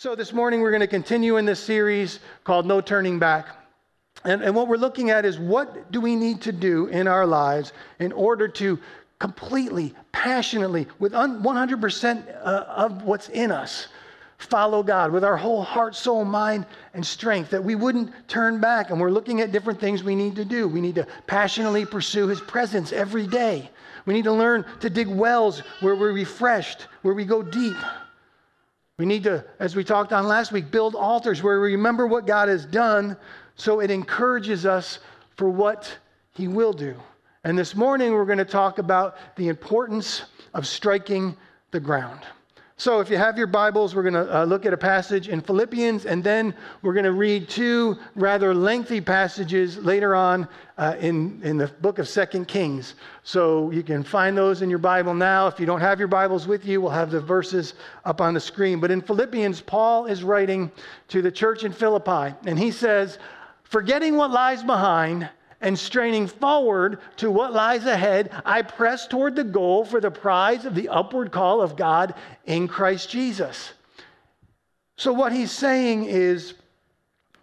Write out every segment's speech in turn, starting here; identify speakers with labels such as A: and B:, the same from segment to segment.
A: So, this morning we're going to continue in this series called No Turning Back. And, and what we're looking at is what do we need to do in our lives in order to completely, passionately, with 100% uh, of what's in us, follow God with our whole heart, soul, mind, and strength, that we wouldn't turn back. And we're looking at different things we need to do. We need to passionately pursue His presence every day. We need to learn to dig wells where we're refreshed, where we go deep. We need to, as we talked on last week, build altars where we remember what God has done so it encourages us for what He will do. And this morning we're going to talk about the importance of striking the ground. So, if you have your Bibles, we're going to uh, look at a passage in Philippians, and then we're going to read two rather lengthy passages later on uh, in, in the book of Second Kings. So, you can find those in your Bible now. If you don't have your Bibles with you, we'll have the verses up on the screen. But in Philippians, Paul is writing to the church in Philippi, and he says, Forgetting what lies behind, and straining forward to what lies ahead, I press toward the goal for the prize of the upward call of God in Christ Jesus. So, what he's saying is,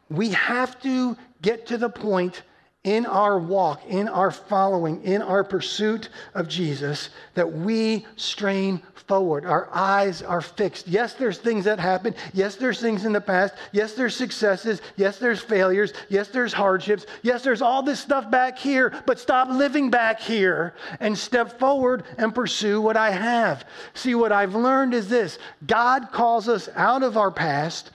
A: we have to get to the point in our walk, in our following, in our pursuit of Jesus, that we strain forward. Our eyes are fixed. Yes, there's things that happen. Yes, there's things in the past. Yes, there's successes. Yes, there's failures. Yes, there's hardships. Yes, there's all this stuff back here, but stop living back here and step forward and pursue what I have. See, what I've learned is this God calls us out of our past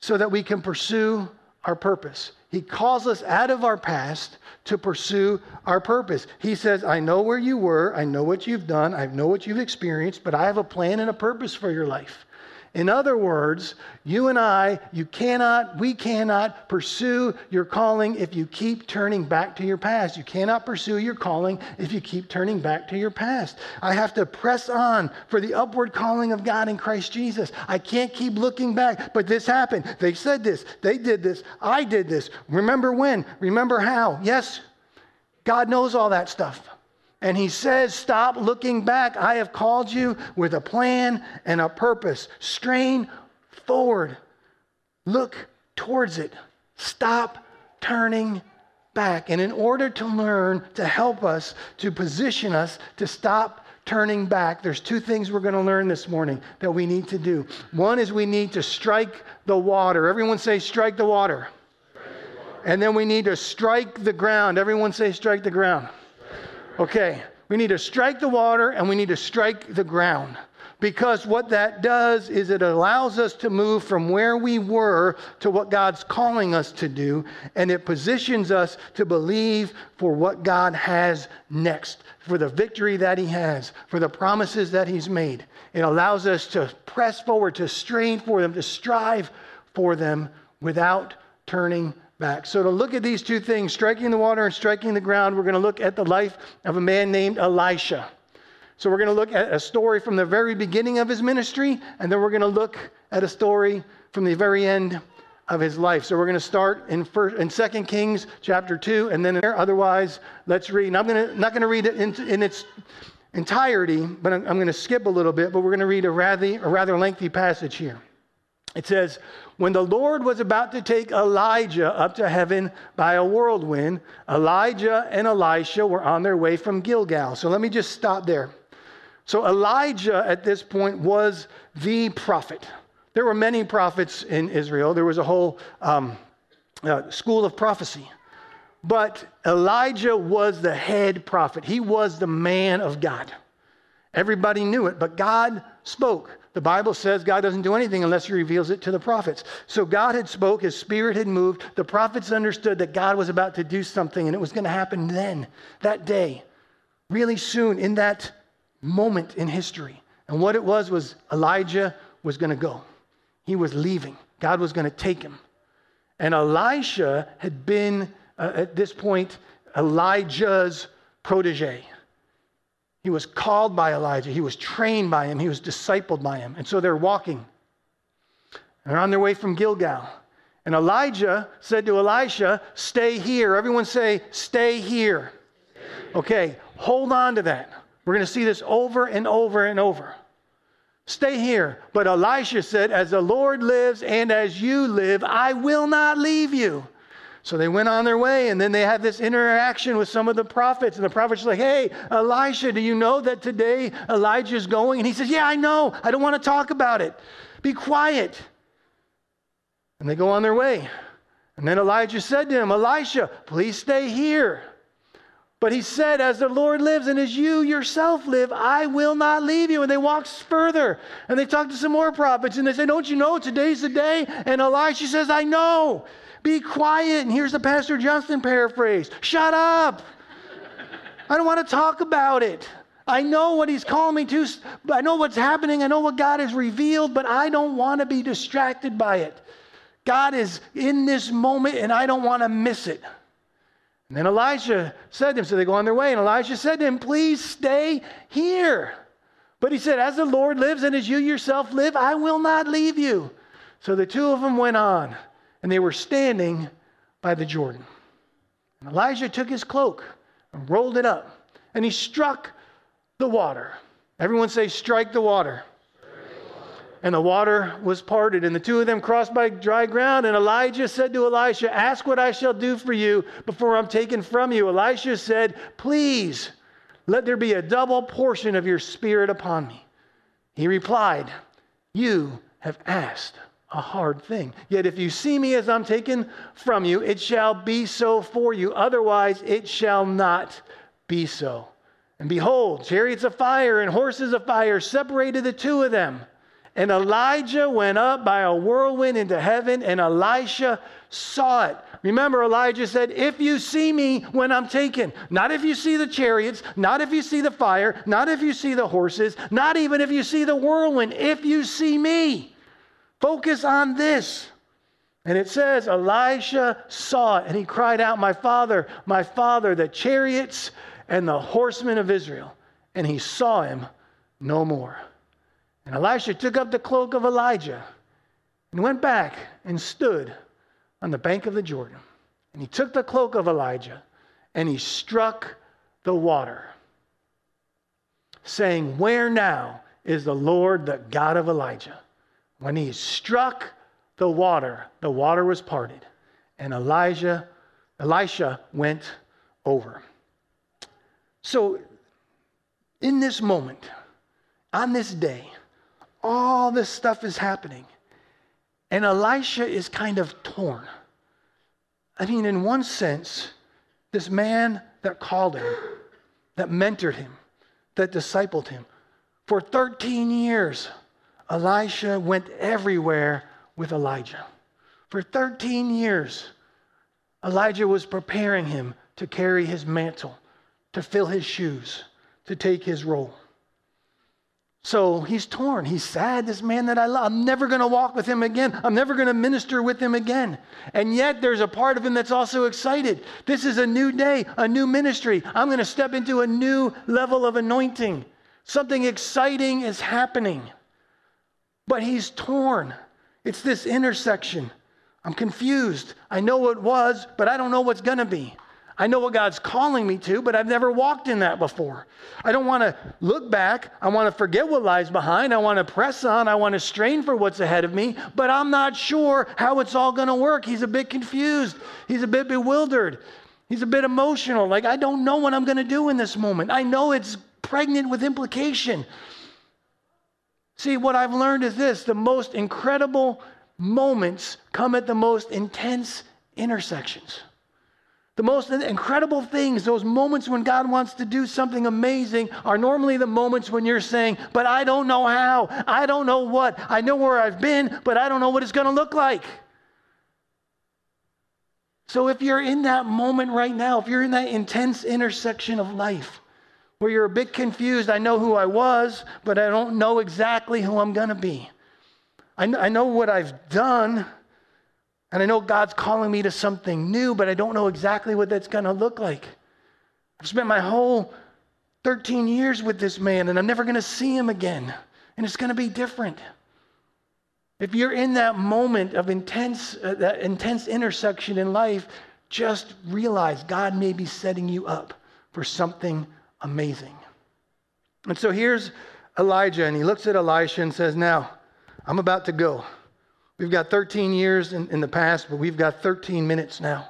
A: so that we can pursue our purpose. He calls us out of our past to pursue our purpose. He says, I know where you were, I know what you've done, I know what you've experienced, but I have a plan and a purpose for your life. In other words, you and I, you cannot, we cannot pursue your calling if you keep turning back to your past. You cannot pursue your calling if you keep turning back to your past. I have to press on for the upward calling of God in Christ Jesus. I can't keep looking back, but this happened. They said this, they did this, I did this. Remember when? Remember how? Yes, God knows all that stuff. And he says, Stop looking back. I have called you with a plan and a purpose. Strain forward. Look towards it. Stop turning back. And in order to learn to help us, to position us to stop turning back, there's two things we're going to learn this morning that we need to do. One is we need to strike the water. Everyone say, strike the water. Strike the water. And then we need to strike the ground. Everyone say, strike the ground. Okay, we need to strike the water and we need to strike the ground. Because what that does is it allows us to move from where we were to what God's calling us to do, and it positions us to believe for what God has next, for the victory that He has, for the promises that He's made. It allows us to press forward, to strain for them, to strive for them without turning back. So, to look at these two things, striking the water and striking the ground, we're going to look at the life of a man named Elisha. So, we're going to look at a story from the very beginning of his ministry, and then we're going to look at a story from the very end of his life. So, we're going to start in first in 2 Kings chapter 2, and then there. Otherwise, let's read. And I'm going to, not going to read it in, in its entirety, but I'm, I'm going to skip a little bit, but we're going to read a rather, a rather lengthy passage here. It says, When the Lord was about to take Elijah up to heaven by a whirlwind, Elijah and Elisha were on their way from Gilgal. So let me just stop there. So Elijah at this point was the prophet. There were many prophets in Israel, there was a whole um, uh, school of prophecy. But Elijah was the head prophet, he was the man of God. Everybody knew it, but God spoke. The Bible says God doesn't do anything unless he reveals it to the prophets. So God had spoke, his spirit had moved. The prophets understood that God was about to do something and it was going to happen then, that day, really soon in that moment in history. And what it was was Elijah was going to go. He was leaving. God was going to take him. And Elisha had been uh, at this point Elijah's protege. He was called by Elijah. He was trained by him. He was discipled by him. And so they're walking. They're on their way from Gilgal. And Elijah said to Elisha, Stay here. Everyone say, Stay here. Okay, hold on to that. We're going to see this over and over and over. Stay here. But Elisha said, As the Lord lives and as you live, I will not leave you. So they went on their way, and then they had this interaction with some of the prophets. And the prophets were like, Hey, Elisha, do you know that today Elijah's going? And he says, Yeah, I know. I don't want to talk about it. Be quiet. And they go on their way. And then Elijah said to him, Elisha, please stay here. But he said, As the Lord lives and as you yourself live, I will not leave you. And they walked further and they talked to some more prophets and they said, Don't you know today's the day? And Elisha says, I know. Be quiet. And here's the Pastor Justin paraphrase Shut up. I don't want to talk about it. I know what he's calling me to. I know what's happening. I know what God has revealed, but I don't want to be distracted by it. God is in this moment and I don't want to miss it. And then Elijah said to him, so they go on their way, and Elijah said to him, Please stay here. But he said, As the Lord lives and as you yourself live, I will not leave you. So the two of them went on, and they were standing by the Jordan. And Elijah took his cloak and rolled it up, and he struck the water. Everyone say, Strike the water and the water was parted, and the two of them crossed by dry ground. And Elijah said to Elisha, Ask what I shall do for you before I'm taken from you. Elisha said, Please, let there be a double portion of your spirit upon me. He replied, You have asked a hard thing. Yet if you see me as I'm taken from you, it shall be so for you. Otherwise, it shall not be so. And behold, chariots of fire and horses of fire separated the two of them. And Elijah went up by a whirlwind into heaven, and Elisha saw it. Remember, Elijah said, If you see me when I'm taken, not if you see the chariots, not if you see the fire, not if you see the horses, not even if you see the whirlwind, if you see me. Focus on this. And it says, Elisha saw it, and he cried out, My father, my father, the chariots and the horsemen of Israel. And he saw him no more. And Elisha took up the cloak of Elijah and went back and stood on the bank of the Jordan. And he took the cloak of Elijah and he struck the water, saying, Where now is the Lord, the God of Elijah? When he struck the water, the water was parted, and Elijah, Elisha went over. So, in this moment, on this day, all this stuff is happening. And Elisha is kind of torn. I mean, in one sense, this man that called him, that mentored him, that discipled him, for 13 years, Elisha went everywhere with Elijah. For 13 years, Elijah was preparing him to carry his mantle, to fill his shoes, to take his role. So he's torn. He's sad. This man that I love, I'm never going to walk with him again. I'm never going to minister with him again. And yet there's a part of him that's also excited. This is a new day, a new ministry. I'm going to step into a new level of anointing. Something exciting is happening. But he's torn. It's this intersection. I'm confused. I know what was, but I don't know what's going to be. I know what God's calling me to, but I've never walked in that before. I don't want to look back. I want to forget what lies behind. I want to press on. I want to strain for what's ahead of me, but I'm not sure how it's all going to work. He's a bit confused. He's a bit bewildered. He's a bit emotional. Like, I don't know what I'm going to do in this moment. I know it's pregnant with implication. See, what I've learned is this the most incredible moments come at the most intense intersections. The most incredible things, those moments when God wants to do something amazing, are normally the moments when you're saying, But I don't know how. I don't know what. I know where I've been, but I don't know what it's going to look like. So if you're in that moment right now, if you're in that intense intersection of life where you're a bit confused, I know who I was, but I don't know exactly who I'm going to be. I I know what I've done, and I know God's calling me to something new, but I don't know exactly what that's going to look like. I've spent my whole 13 years with this man, and I'm never going to see him again. And it's going to be different. If you're in that moment of intense, uh, that intense intersection in life, just realize God may be setting you up for something amazing. And so here's Elijah and he looks at Elisha and says, Now, I'm about to go. We've got 13 years in, in the past, but we've got 13 minutes now.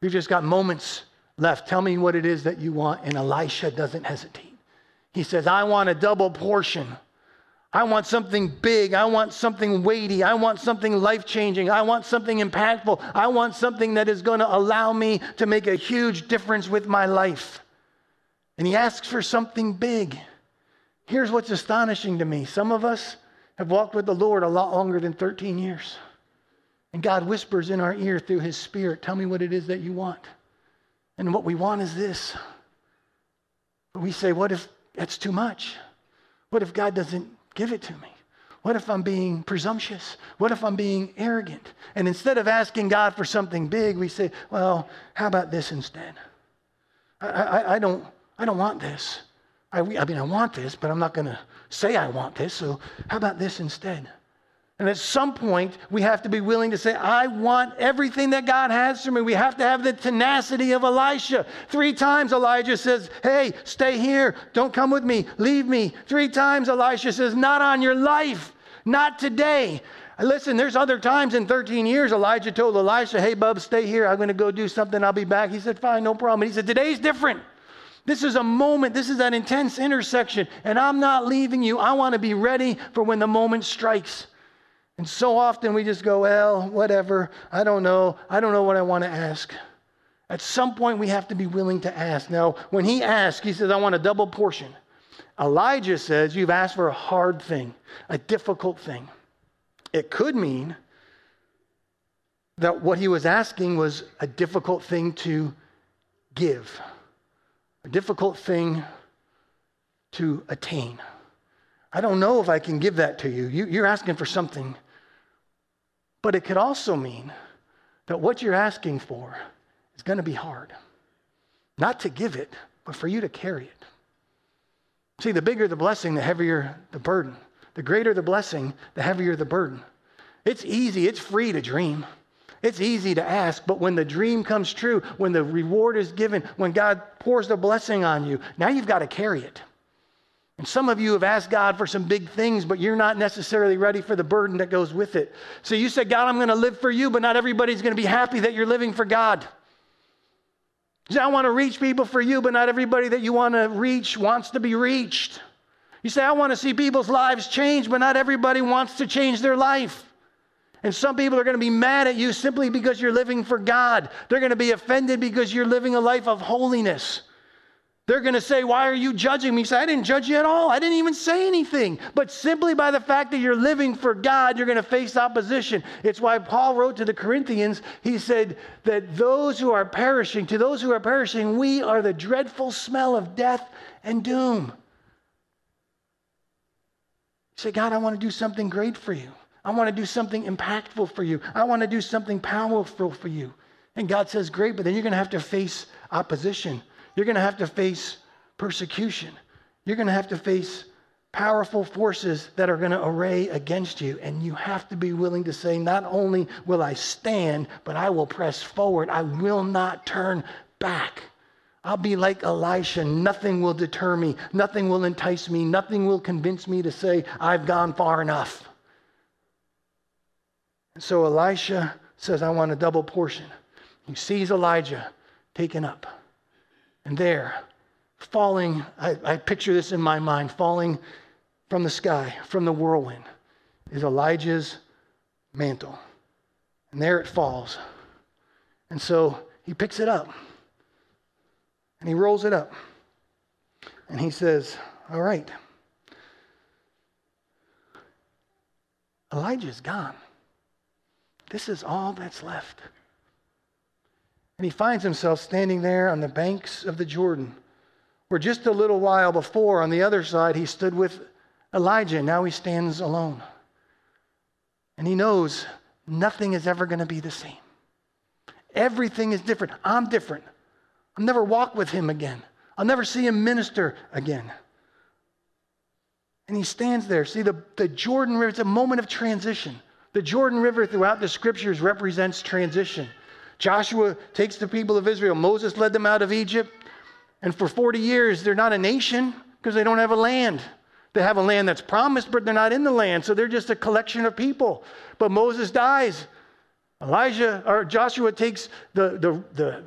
A: We've just got moments left. Tell me what it is that you want. And Elisha doesn't hesitate. He says, I want a double portion. I want something big. I want something weighty. I want something life changing. I want something impactful. I want something that is going to allow me to make a huge difference with my life. And he asks for something big. Here's what's astonishing to me some of us have walked with the Lord a lot longer than 13 years. And God whispers in our ear through his spirit, Tell me what it is that you want. And what we want is this. But we say, What if that's too much? What if God doesn't give it to me? What if I'm being presumptuous? What if I'm being arrogant? And instead of asking God for something big, we say, Well, how about this instead? I, I, I don't, I don't want this. I, I mean, I want this, but I'm not going to say I want this. So how about this instead? And at some point, we have to be willing to say, I want everything that God has for me. We have to have the tenacity of Elisha. Three times Elijah says, Hey, stay here. Don't come with me. Leave me. Three times Elisha says, Not on your life. Not today. Listen, there's other times in 13 years Elijah told Elisha, Hey, bub, stay here. I'm going to go do something. I'll be back. He said, Fine, no problem. he said, Today's different. This is a moment, this is that intense intersection, and I'm not leaving you. I want to be ready for when the moment strikes. And so often we just go, well, whatever, I don't know, I don't know what I want to ask. At some point, we have to be willing to ask. Now, when he asks, he says, I want a double portion. Elijah says, You've asked for a hard thing, a difficult thing. It could mean that what he was asking was a difficult thing to give a difficult thing to attain. I don't know if I can give that to you. you. are asking for something. But it could also mean that what you're asking for is going to be hard. Not to give it, but for you to carry it. See, the bigger the blessing, the heavier the burden. The greater the blessing, the heavier the burden. It's easy, it's free to dream. It's easy to ask, but when the dream comes true, when the reward is given, when God pours the blessing on you, now you've got to carry it. And some of you have asked God for some big things, but you're not necessarily ready for the burden that goes with it. So you said, God, I'm going to live for you, but not everybody's going to be happy that you're living for God. You say, I want to reach people for you, but not everybody that you want to reach wants to be reached. You say, I want to see people's lives change, but not everybody wants to change their life. And some people are going to be mad at you simply because you're living for God. They're going to be offended because you're living a life of holiness. They're going to say, Why are you judging me? Say, I didn't judge you at all. I didn't even say anything. But simply by the fact that you're living for God, you're going to face opposition. It's why Paul wrote to the Corinthians, he said that those who are perishing, to those who are perishing, we are the dreadful smell of death and doom. Say, God, I want to do something great for you. I want to do something impactful for you. I want to do something powerful for you. And God says, Great, but then you're going to have to face opposition. You're going to have to face persecution. You're going to have to face powerful forces that are going to array against you. And you have to be willing to say, Not only will I stand, but I will press forward. I will not turn back. I'll be like Elisha. Nothing will deter me. Nothing will entice me. Nothing will convince me to say, I've gone far enough. And so Elisha says, I want a double portion. He sees Elijah taken up. And there, falling, I, I picture this in my mind, falling from the sky, from the whirlwind, is Elijah's mantle. And there it falls. And so he picks it up and he rolls it up. And he says, All right, Elijah's gone. This is all that's left. And he finds himself standing there on the banks of the Jordan, where just a little while before, on the other side, he stood with Elijah. Now he stands alone. And he knows nothing is ever going to be the same. Everything is different. I'm different. I'll never walk with him again. I'll never see him minister again. And he stands there. See, the, the Jordan River, it's a moment of transition. The Jordan River throughout the scriptures represents transition. Joshua takes the people of Israel. Moses led them out of Egypt. And for 40 years, they're not a nation because they don't have a land. They have a land that's promised, but they're not in the land, so they're just a collection of people. But Moses dies. Elijah or Joshua takes the, the, the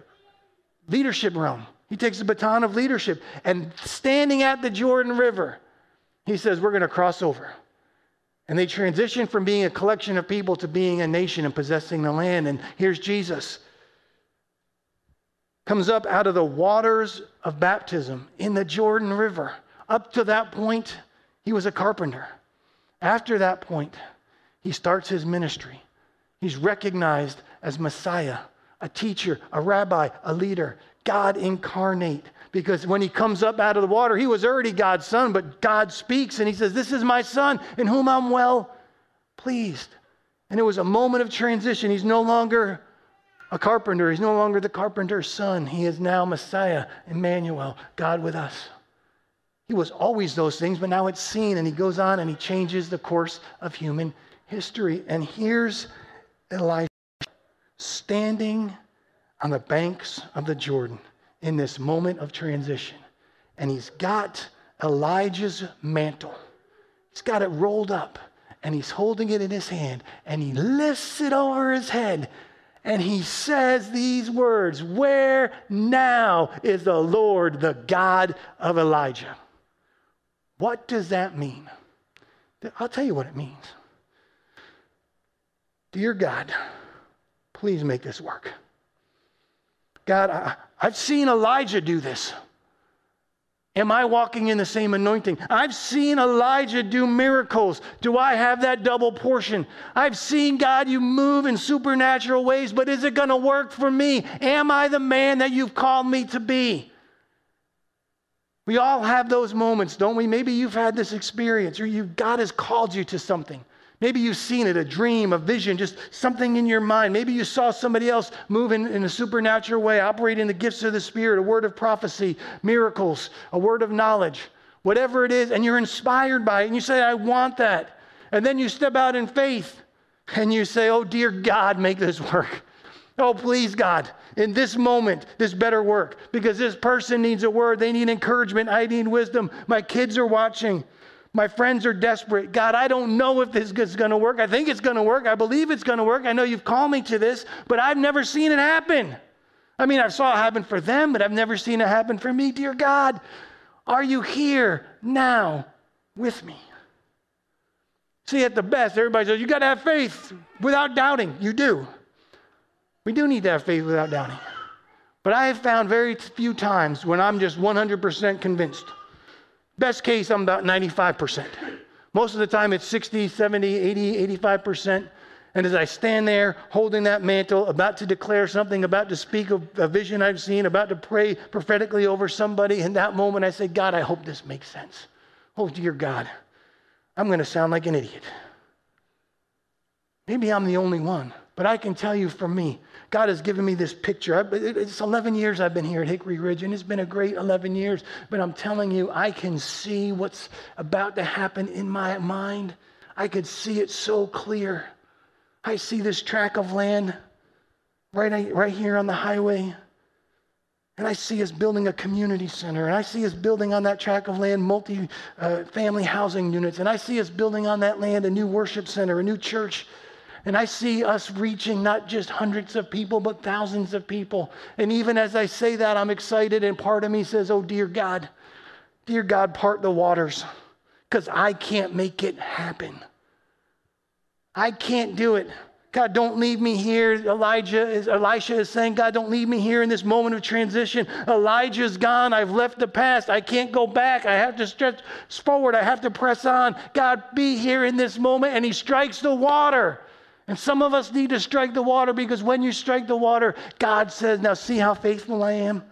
A: leadership realm. He takes the baton of leadership. And standing at the Jordan River, he says, We're going to cross over. And they transition from being a collection of people to being a nation and possessing the land. And here's Jesus. Comes up out of the waters of baptism in the Jordan River. Up to that point, he was a carpenter. After that point, he starts his ministry. He's recognized as Messiah, a teacher, a rabbi, a leader, God incarnate. Because when he comes up out of the water, he was already God's son, but God speaks and he says, This is my son in whom I'm well pleased. And it was a moment of transition. He's no longer a carpenter, he's no longer the carpenter's son. He is now Messiah, Emmanuel, God with us. He was always those things, but now it's seen, and he goes on and he changes the course of human history. And here's Elijah standing on the banks of the Jordan in this moment of transition. And he's got Elijah's mantle, he's got it rolled up, and he's holding it in his hand, and he lifts it over his head. And he says these words Where now is the Lord, the God of Elijah? What does that mean? I'll tell you what it means. Dear God, please make this work. God, I, have seen Elijah do this. Am I walking in the same anointing? I've seen Elijah do miracles. Do I have that double portion? I've seen God, you move in supernatural ways, but is it going to work for me? Am I the man that you've called me to be? We all have those moments, don't we? Maybe you've had this experience or you, God has called you to something. Maybe you've seen it, a dream, a vision, just something in your mind. Maybe you saw somebody else move in, in a supernatural way, operating the gifts of the Spirit, a word of prophecy, miracles, a word of knowledge, whatever it is, and you're inspired by it, and you say, I want that. And then you step out in faith and you say, Oh, dear God, make this work. Oh, please, God, in this moment, this better work because this person needs a word. They need encouragement. I need wisdom. My kids are watching. My friends are desperate. God, I don't know if this is going to work. I think it's going to work. I believe it's going to work. I know you've called me to this, but I've never seen it happen. I mean, I saw it happen for them, but I've never seen it happen for me. Dear God, are you here now with me? See, at the best, everybody says, you got to have faith without doubting. You do. We do need to have faith without doubting. But I have found very few times when I'm just 100% convinced. Best case, I'm about 95%. Most of the time, it's 60, 70, 80, 85%. And as I stand there holding that mantle, about to declare something, about to speak of a vision I've seen, about to pray prophetically over somebody, in that moment I say, God, I hope this makes sense. Oh, dear God, I'm going to sound like an idiot. Maybe I'm the only one, but I can tell you for me, God has given me this picture. It's 11 years I've been here at Hickory Ridge, and it's been a great 11 years. But I'm telling you, I can see what's about to happen in my mind. I could see it so clear. I see this tract of land right, right here on the highway. And I see us building a community center. And I see us building on that tract of land multi uh, family housing units. And I see us building on that land a new worship center, a new church and I see us reaching not just hundreds of people, but thousands of people. And even as I say that, I'm excited. And part of me says, Oh, dear God, dear God, part the waters, because I can't make it happen. I can't do it. God, don't leave me here. Elijah is, Elisha is saying, God, don't leave me here in this moment of transition. Elijah's gone. I've left the past. I can't go back. I have to stretch forward. I have to press on. God, be here in this moment. And he strikes the water. And some of us need to strike the water because when you strike the water, God says, Now see how faithful I am?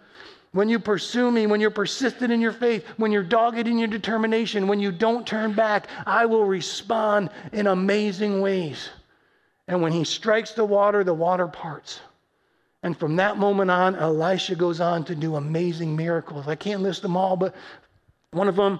A: When you pursue me, when you're persistent in your faith, when you're dogged in your determination, when you don't turn back, I will respond in amazing ways. And when he strikes the water, the water parts. And from that moment on, Elisha goes on to do amazing miracles. I can't list them all, but one of them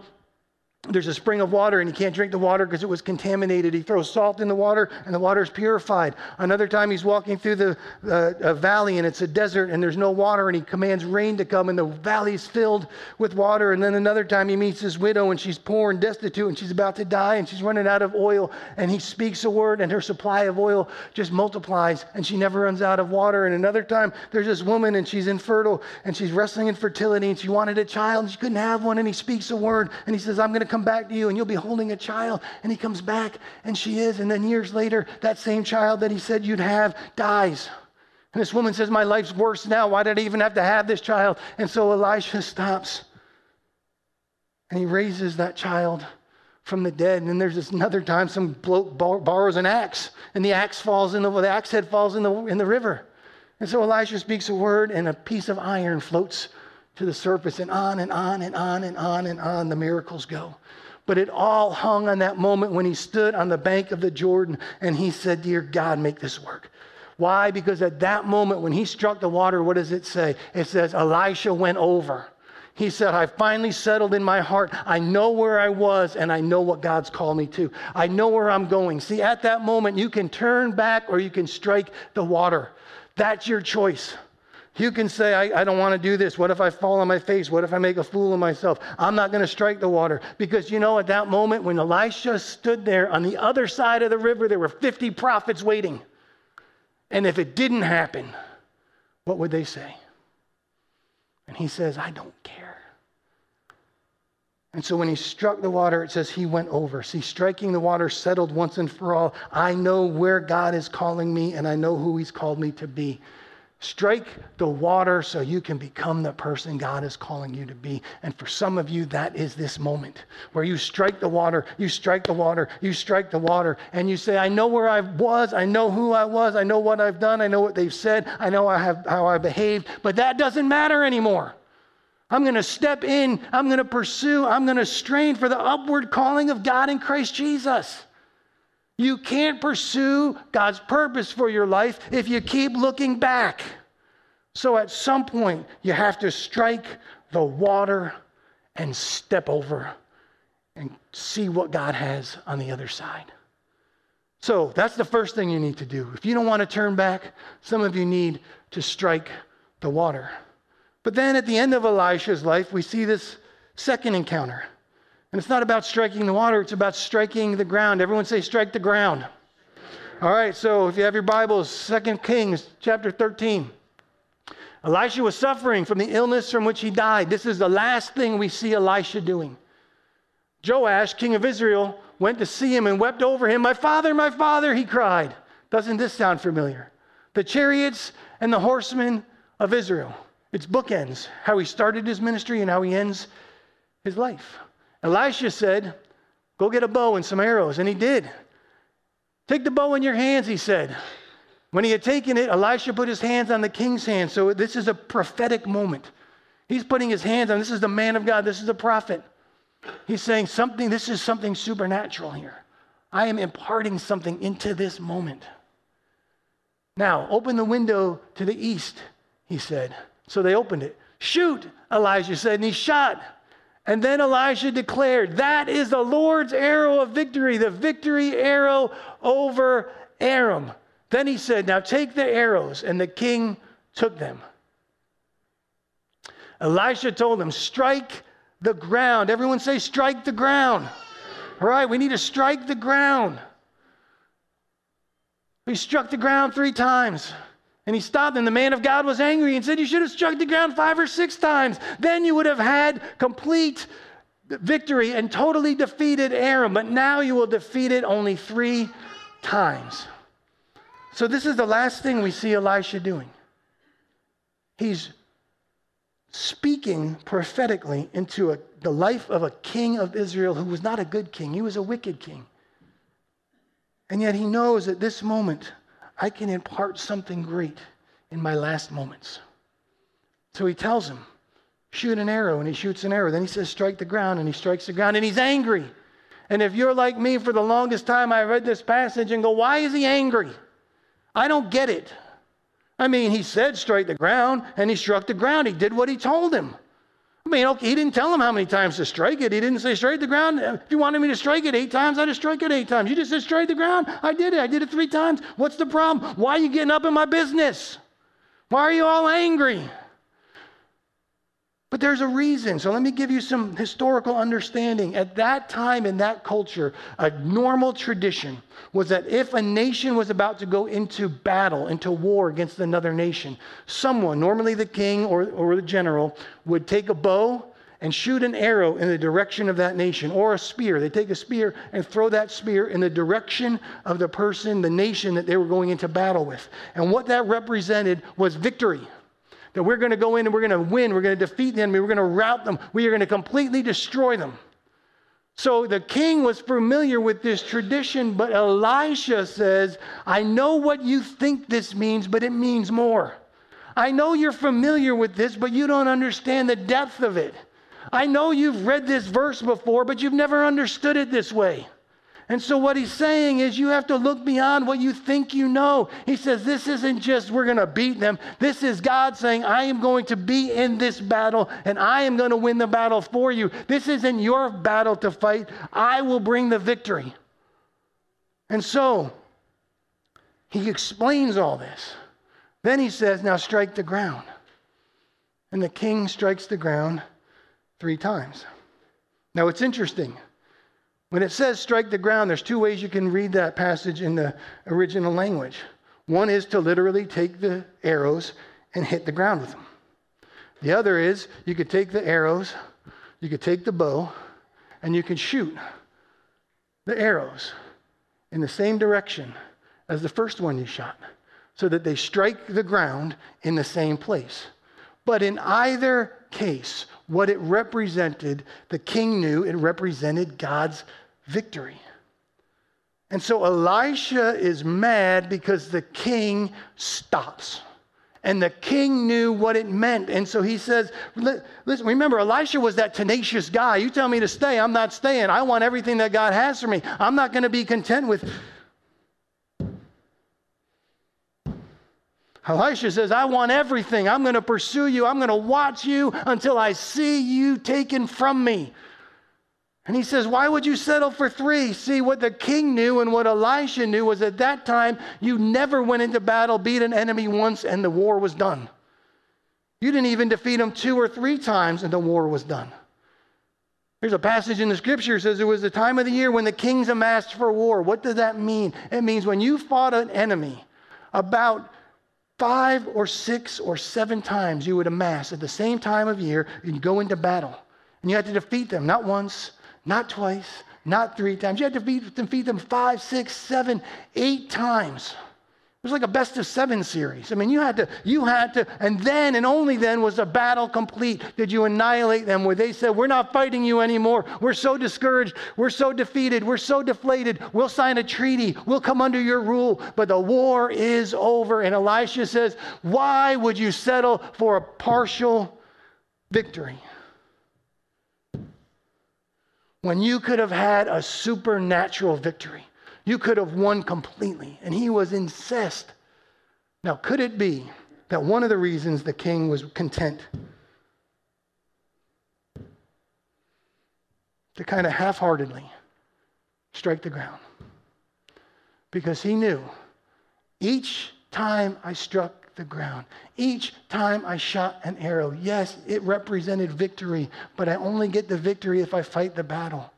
A: there's a spring of water and he can't drink the water because it was contaminated. He throws salt in the water and the water is purified. Another time he's walking through the uh, valley and it's a desert and there's no water and he commands rain to come and the valley's filled with water. And then another time he meets his widow and she's poor and destitute and she's about to die and she's running out of oil and he speaks a word and her supply of oil just multiplies and she never runs out of water. And another time there's this woman and she's infertile and she's wrestling infertility and she wanted a child and she couldn't have one and he speaks a word and he says, I'm going to come back to you and you'll be holding a child. And he comes back and she is. And then years later, that same child that he said you'd have dies. And this woman says, My life's worse now. Why did I even have to have this child? And so Elisha stops and he raises that child from the dead. And then there's this another time some bloke borrows an axe and the axe falls in the, the axe head falls in the, in the river. And so Elisha speaks a word and a piece of iron floats to the surface, and on and on and on and on and on the miracles go. But it all hung on that moment when he stood on the bank of the Jordan and he said, Dear God, make this work. Why? Because at that moment when he struck the water, what does it say? It says, Elisha went over. He said, I finally settled in my heart. I know where I was and I know what God's called me to. I know where I'm going. See, at that moment, you can turn back or you can strike the water. That's your choice. You can say, I, I don't want to do this. What if I fall on my face? What if I make a fool of myself? I'm not going to strike the water. Because you know, at that moment when Elisha stood there on the other side of the river, there were 50 prophets waiting. And if it didn't happen, what would they say? And he says, I don't care. And so when he struck the water, it says he went over. See, striking the water settled once and for all. I know where God is calling me, and I know who he's called me to be. Strike the water so you can become the person God is calling you to be. And for some of you, that is this moment where you strike the water, you strike the water, you strike the water, and you say, I know where I was, I know who I was, I know what I've done, I know what they've said, I know I have, how I behaved, but that doesn't matter anymore. I'm going to step in, I'm going to pursue, I'm going to strain for the upward calling of God in Christ Jesus. You can't pursue God's purpose for your life if you keep looking back. So at some point, you have to strike the water and step over and see what God has on the other side. So that's the first thing you need to do. If you don't want to turn back, some of you need to strike the water. But then at the end of Elisha's life, we see this second encounter. And it's not about striking the water, it's about striking the ground. Everyone say, strike the ground. All right, so if you have your Bibles, Second Kings chapter 13. Elisha was suffering from the illness from which he died. This is the last thing we see Elisha doing. Joash, king of Israel, went to see him and wept over him. My father, my father, he cried. Doesn't this sound familiar? The chariots and the horsemen of Israel. It's bookends, how he started his ministry and how he ends his life. Elisha said, Go get a bow and some arrows. And he did. Take the bow in your hands, he said. When he had taken it, Elisha put his hands on the king's hands. So this is a prophetic moment. He's putting his hands on, this is the man of God, this is the prophet. He's saying something, this is something supernatural here. I am imparting something into this moment. Now, open the window to the east, he said. So they opened it. Shoot, Elijah said, and he shot. And then Elisha declared, That is the Lord's arrow of victory, the victory arrow over Aram. Then he said, Now take the arrows. And the king took them. Elisha told him, Strike the ground. Everyone say, Strike the ground. All right, we need to strike the ground. He struck the ground three times. And he stopped, and the man of God was angry and said, You should have struck the ground five or six times. Then you would have had complete victory and totally defeated Aram. But now you will defeat it only three times. So, this is the last thing we see Elisha doing. He's speaking prophetically into a, the life of a king of Israel who was not a good king, he was a wicked king. And yet he knows at this moment, I can impart something great in my last moments. So he tells him, shoot an arrow, and he shoots an arrow. Then he says, strike the ground, and he strikes the ground, and he's angry. And if you're like me, for the longest time, I read this passage and go, why is he angry? I don't get it. I mean, he said strike the ground, and he struck the ground. He did what he told him. I mean, okay, he didn't tell him how many times to strike it. He didn't say strike the ground. Uh, if you wanted me to strike it eight times, I'd have strike it eight times. You just said strike the ground. I did it. I did it three times. What's the problem? Why are you getting up in my business? Why are you all angry? But there's a reason. So let me give you some historical understanding. At that time in that culture, a normal tradition was that if a nation was about to go into battle, into war against another nation, someone, normally the king or, or the general, would take a bow and shoot an arrow in the direction of that nation or a spear. They take a spear and throw that spear in the direction of the person, the nation that they were going into battle with. And what that represented was victory. That we're going to go in and we're going to win. We're going to defeat the enemy. We're going to rout them. We are going to completely destroy them. So the king was familiar with this tradition, but Elisha says, I know what you think this means, but it means more. I know you're familiar with this, but you don't understand the depth of it. I know you've read this verse before, but you've never understood it this way. And so, what he's saying is, you have to look beyond what you think you know. He says, This isn't just we're going to beat them. This is God saying, I am going to be in this battle and I am going to win the battle for you. This isn't your battle to fight. I will bring the victory. And so, he explains all this. Then he says, Now strike the ground. And the king strikes the ground three times. Now, it's interesting. When it says strike the ground, there's two ways you can read that passage in the original language. One is to literally take the arrows and hit the ground with them. The other is you could take the arrows, you could take the bow, and you can shoot the arrows in the same direction as the first one you shot so that they strike the ground in the same place. But in either case, what it represented, the king knew it represented God's victory. And so Elisha is mad because the king stops. And the king knew what it meant. And so he says, Listen, remember, Elisha was that tenacious guy. You tell me to stay, I'm not staying. I want everything that God has for me. I'm not going to be content with. Elisha says, I want everything. I'm going to pursue you. I'm going to watch you until I see you taken from me. And he says, Why would you settle for three? See, what the king knew and what Elisha knew was at that time, you never went into battle, beat an enemy once, and the war was done. You didn't even defeat them two or three times, and the war was done. There's a passage in the scripture says it was the time of the year when the kings amassed for war. What does that mean? It means when you fought an enemy, about five or six or seven times you would amass at the same time of year and go into battle. And you had to defeat them, not once, not twice, not three times. You had to defeat, them, them five, six, seven, eight times. It was like a best of seven series. I mean, you had to, you had to, and then and only then was the battle complete. Did you annihilate them where they said, We're not fighting you anymore. We're so discouraged. We're so defeated. We're so deflated. We'll sign a treaty. We'll come under your rule. But the war is over. And Elisha says, Why would you settle for a partial victory? when you could have had a supernatural victory. You could have won completely. And he was incensed. Now, could it be that one of the reasons the king was content to kind of half heartedly strike the ground? Because he knew each time I struck the ground. Each time I shot an arrow, yes, it represented victory, but I only get the victory if I fight the battle.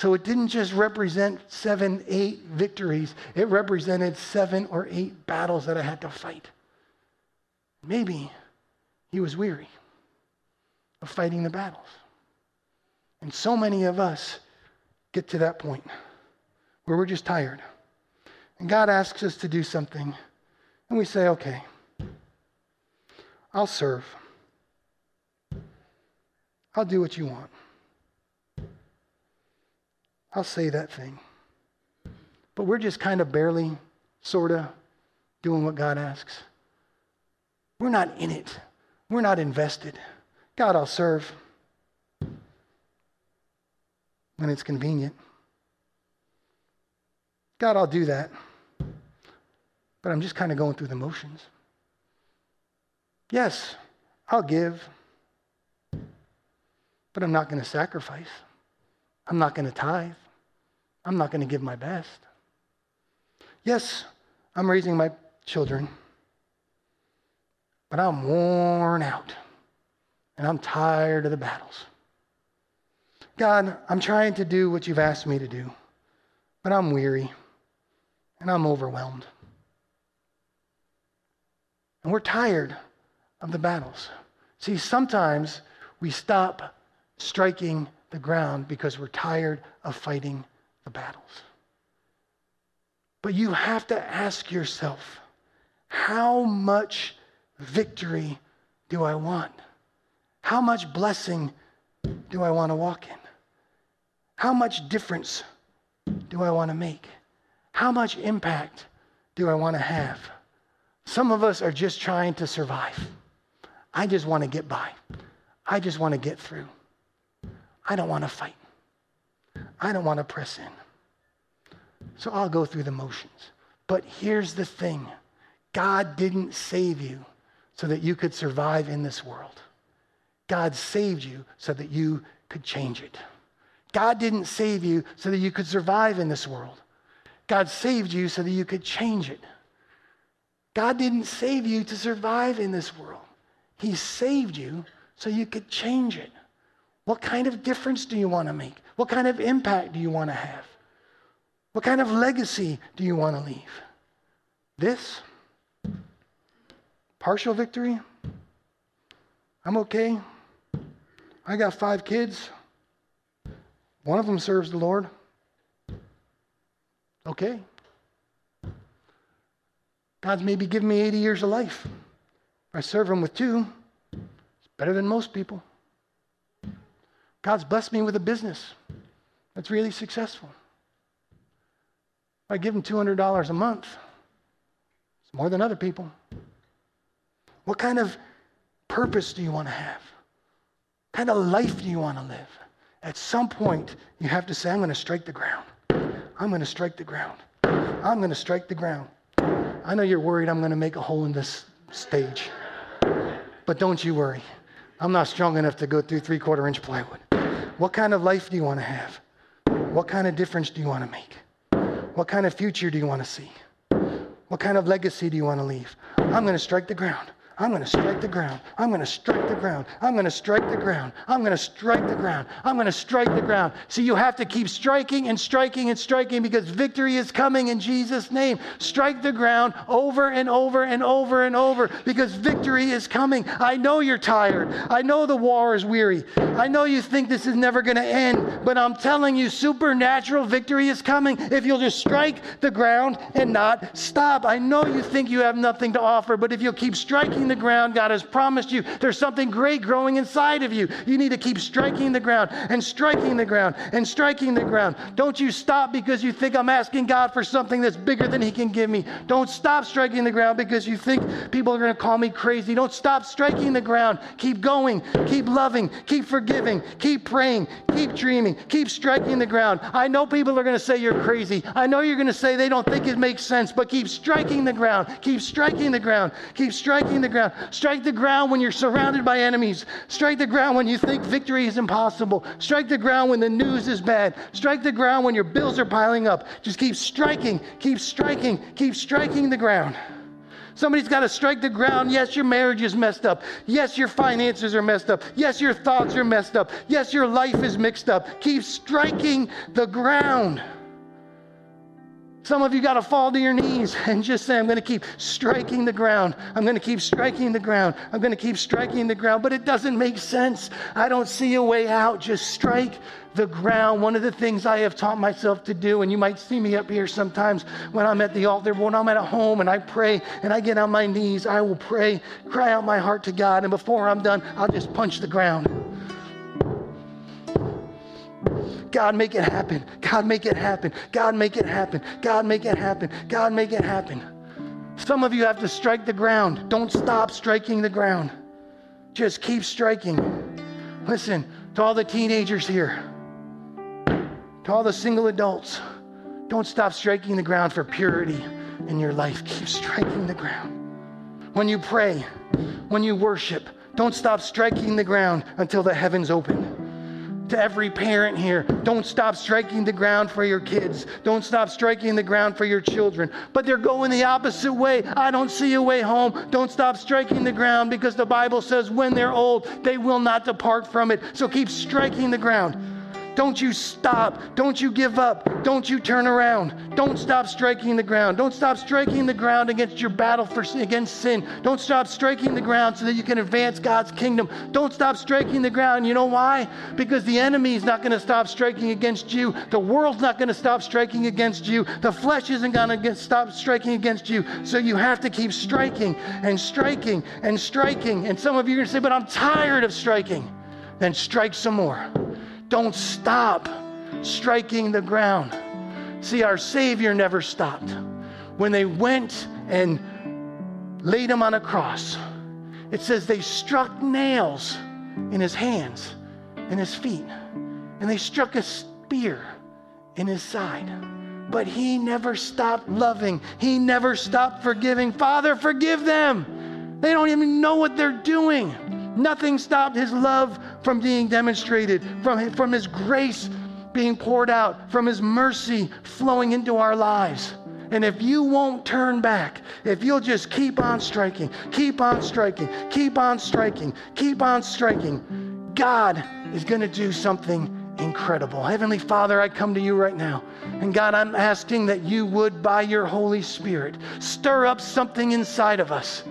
A: So it didn't just represent seven, eight victories, it represented seven or eight battles that I had to fight. Maybe he was weary of fighting the battles. And so many of us get to that point where we're just tired. And God asks us to do something, and we say, okay, I'll serve. I'll do what you want. I'll say that thing. But we're just kind of barely, sort of, doing what God asks. We're not in it, we're not invested. God, I'll serve when it's convenient. God, I'll do that. But I'm just kind of going through the motions. Yes, I'll give. but I'm not going to sacrifice. I'm not going to tithe. I'm not going to give my best. Yes, I'm raising my children, but I'm worn out and I'm tired of the battles. God, I'm trying to do what you've asked me to do, but I'm weary and I'm overwhelmed. And we're tired of the battles. See, sometimes we stop striking the ground because we're tired of fighting the battles. But you have to ask yourself how much victory do I want? How much blessing do I want to walk in? How much difference do I want to make? How much impact do I want to have? Some of us are just trying to survive. I just want to get by. I just want to get through. I don't want to fight. I don't want to press in. So I'll go through the motions. But here's the thing God didn't save you so that you could survive in this world. God saved you so that you could change it. God didn't save you so that you could survive in this world. God saved you so that you could change it. God didn't save you to survive in this world. He saved you so you could change it. What kind of difference do you want to make? What kind of impact do you want to have? What kind of legacy do you want to leave? This? Partial victory? I'm okay. I got five kids. One of them serves the Lord. Okay. God's maybe given me 80 years of life. I serve Him with two. It's better than most people. God's blessed me with a business that's really successful. I give Him $200 a month. It's more than other people. What kind of purpose do you want to have? What kind of life do you want to live? At some point, you have to say, I'm going to strike the ground. I'm going to strike the ground. I'm going to strike the ground. I know you're worried I'm going to make a hole in this stage. But don't you worry. I'm not strong enough to go through three quarter inch plywood. What kind of life do you want to have? What kind of difference do you want to make? What kind of future do you want to see? What kind of legacy do you want to leave? I'm going to strike the ground. I'm going to strike the ground. I'm going to strike the ground. I'm going to strike the ground. I'm going to strike the ground. I'm going to strike the ground. See, you have to keep striking and striking and striking because victory is coming in Jesus' name. Strike the ground over and over and over and over because victory is coming. I know you're tired. I know the war is weary. I know you think this is never going to end, but I'm telling you, supernatural victory is coming if you'll just strike the ground and not stop. I know you think you have nothing to offer, but if you'll keep striking the ground. God has promised you there's something great growing inside of you. You need to keep striking the ground and striking the ground and striking the ground. Don't you stop because you think I'm asking God for something that's bigger than He can give me. Don't stop striking the ground because you think people are going to call me crazy. Don't stop striking the ground. Keep going. Keep loving. Keep forgiving. Keep praying. Keep dreaming. Keep striking the ground. I know people are going to say you're crazy. I know you're going to say they don't think it makes sense, but keep striking the ground. Keep striking the ground. Keep striking the ground ground. Strike the ground when you're surrounded by enemies. Strike the ground when you think victory is impossible. Strike the ground when the news is bad. Strike the ground when your bills are piling up. Just keep striking, keep striking, keep striking the ground. Somebody's got to strike the ground. Yes, your marriage is messed up. Yes, your finances are messed up. Yes, your thoughts are messed up. Yes, your life is mixed up. Keep striking the ground. Some of you got to fall to your knees and just say, I'm going to keep striking the ground. I'm going to keep striking the ground. I'm going to keep striking the ground. But it doesn't make sense. I don't see a way out. Just strike the ground. One of the things I have taught myself to do, and you might see me up here sometimes when I'm at the altar, when I'm at home and I pray and I get on my knees, I will pray, cry out my heart to God. And before I'm done, I'll just punch the ground. God, make it happen. God, make it happen. God, make it happen. God, make it happen. God, make it happen. Some of you have to strike the ground. Don't stop striking the ground. Just keep striking. Listen to all the teenagers here, to all the single adults. Don't stop striking the ground for purity in your life. Keep striking the ground. When you pray, when you worship, don't stop striking the ground until the heavens open. To every parent here don't stop striking the ground for your kids, don't stop striking the ground for your children. But they're going the opposite way. I don't see a way home. Don't stop striking the ground because the Bible says when they're old, they will not depart from it. So keep striking the ground. Don't you stop. Don't you give up. Don't you turn around. Don't stop striking the ground. Don't stop striking the ground against your battle for, against sin. Don't stop striking the ground so that you can advance God's kingdom. Don't stop striking the ground. You know why? Because the enemy is not going to stop striking against you. The world's not going to stop striking against you. The flesh isn't going to stop striking against you. So you have to keep striking and striking and striking. And some of you are going to say, but I'm tired of striking. Then strike some more. Don't stop striking the ground. See, our Savior never stopped. When they went and laid him on a cross, it says they struck nails in his hands and his feet, and they struck a spear in his side. But he never stopped loving, he never stopped forgiving. Father, forgive them. They don't even know what they're doing. Nothing stopped his love from being demonstrated, from, from his grace being poured out, from his mercy flowing into our lives. And if you won't turn back, if you'll just keep on striking, keep on striking, keep on striking, keep on striking, God is going to do something incredible. Heavenly Father, I come to you right now. And God, I'm asking that you would, by your Holy Spirit, stir up something inside of us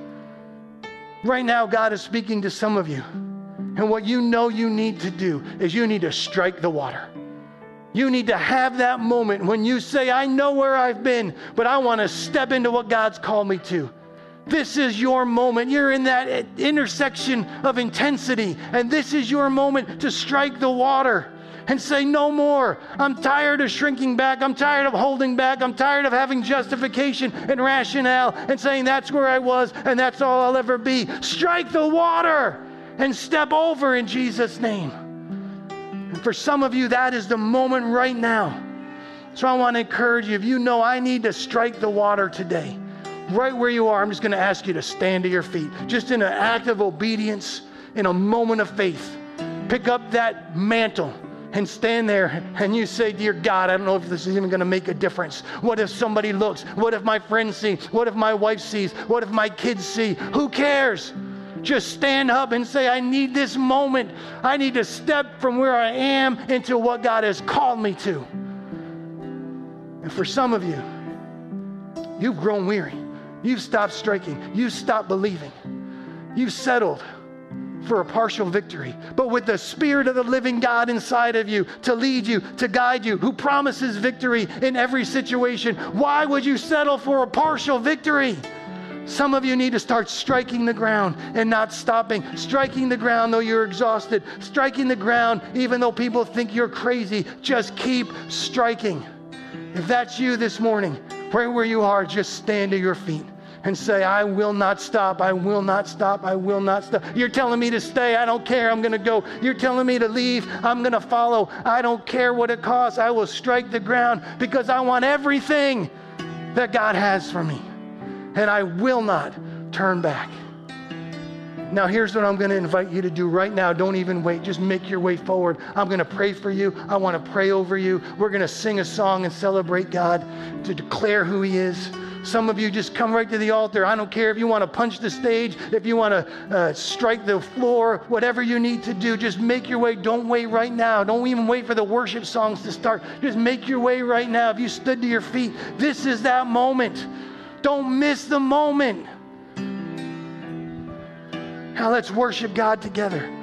A: Right now, God is speaking to some of you. And what you know you need to do is you need to strike the water. You need to have that moment when you say, I know where I've been, but I want to step into what God's called me to. This is your moment. You're in that intersection of intensity, and this is your moment to strike the water and say, No more. I'm tired of shrinking back. I'm tired of holding back. I'm tired of having justification and rationale and saying that's where I was and that's all I'll ever be. Strike the water and step over in Jesus' name. And for some of you, that is the moment right now. So I want to encourage you if you know I need to strike the water today, right where you are, I'm just going to ask you to stand to your feet, just in an act of obedience, in a moment of faith. Pick up that mantle and stand there and you say, Dear God, I don't know if this is even going to make a difference. What if somebody looks? What if my friends see? What if my wife sees? What if my kids see? Who cares? Just stand up and say, I need this moment. I need to step from where I am into what God has called me to. And for some of you, you've grown weary. You've stopped striking. You've stopped believing. You've settled for a partial victory, but with the Spirit of the living God inside of you to lead you, to guide you, who promises victory in every situation. Why would you settle for a partial victory? Some of you need to start striking the ground and not stopping. Striking the ground though you're exhausted. Striking the ground even though people think you're crazy. Just keep striking. If that's you this morning, right where you are, just stand to your feet and say, I will not stop, I will not stop, I will not stop. You're telling me to stay, I don't care, I'm to go. You're telling me to leave, I'm to follow. I don't care what it costs, I will strike the ground because I want everything that God has for me. And I will not turn back. Now, here's what I'm going to invite you to do right now. Don't even wait. Just make your way forward. I'm going to pray for you. I want to pray over you. We're going to sing a song and celebrate God to declare who He is. Some of you just come right to the altar. I don't care if you want to punch the stage, if you want to uh, strike the floor, whatever you need to do, just make your way. Don't wait right now. Don't even wait for the worship songs to start. Just make your way right now. If you stood to your feet, this is that moment. Don't miss the moment. Now let's worship God together.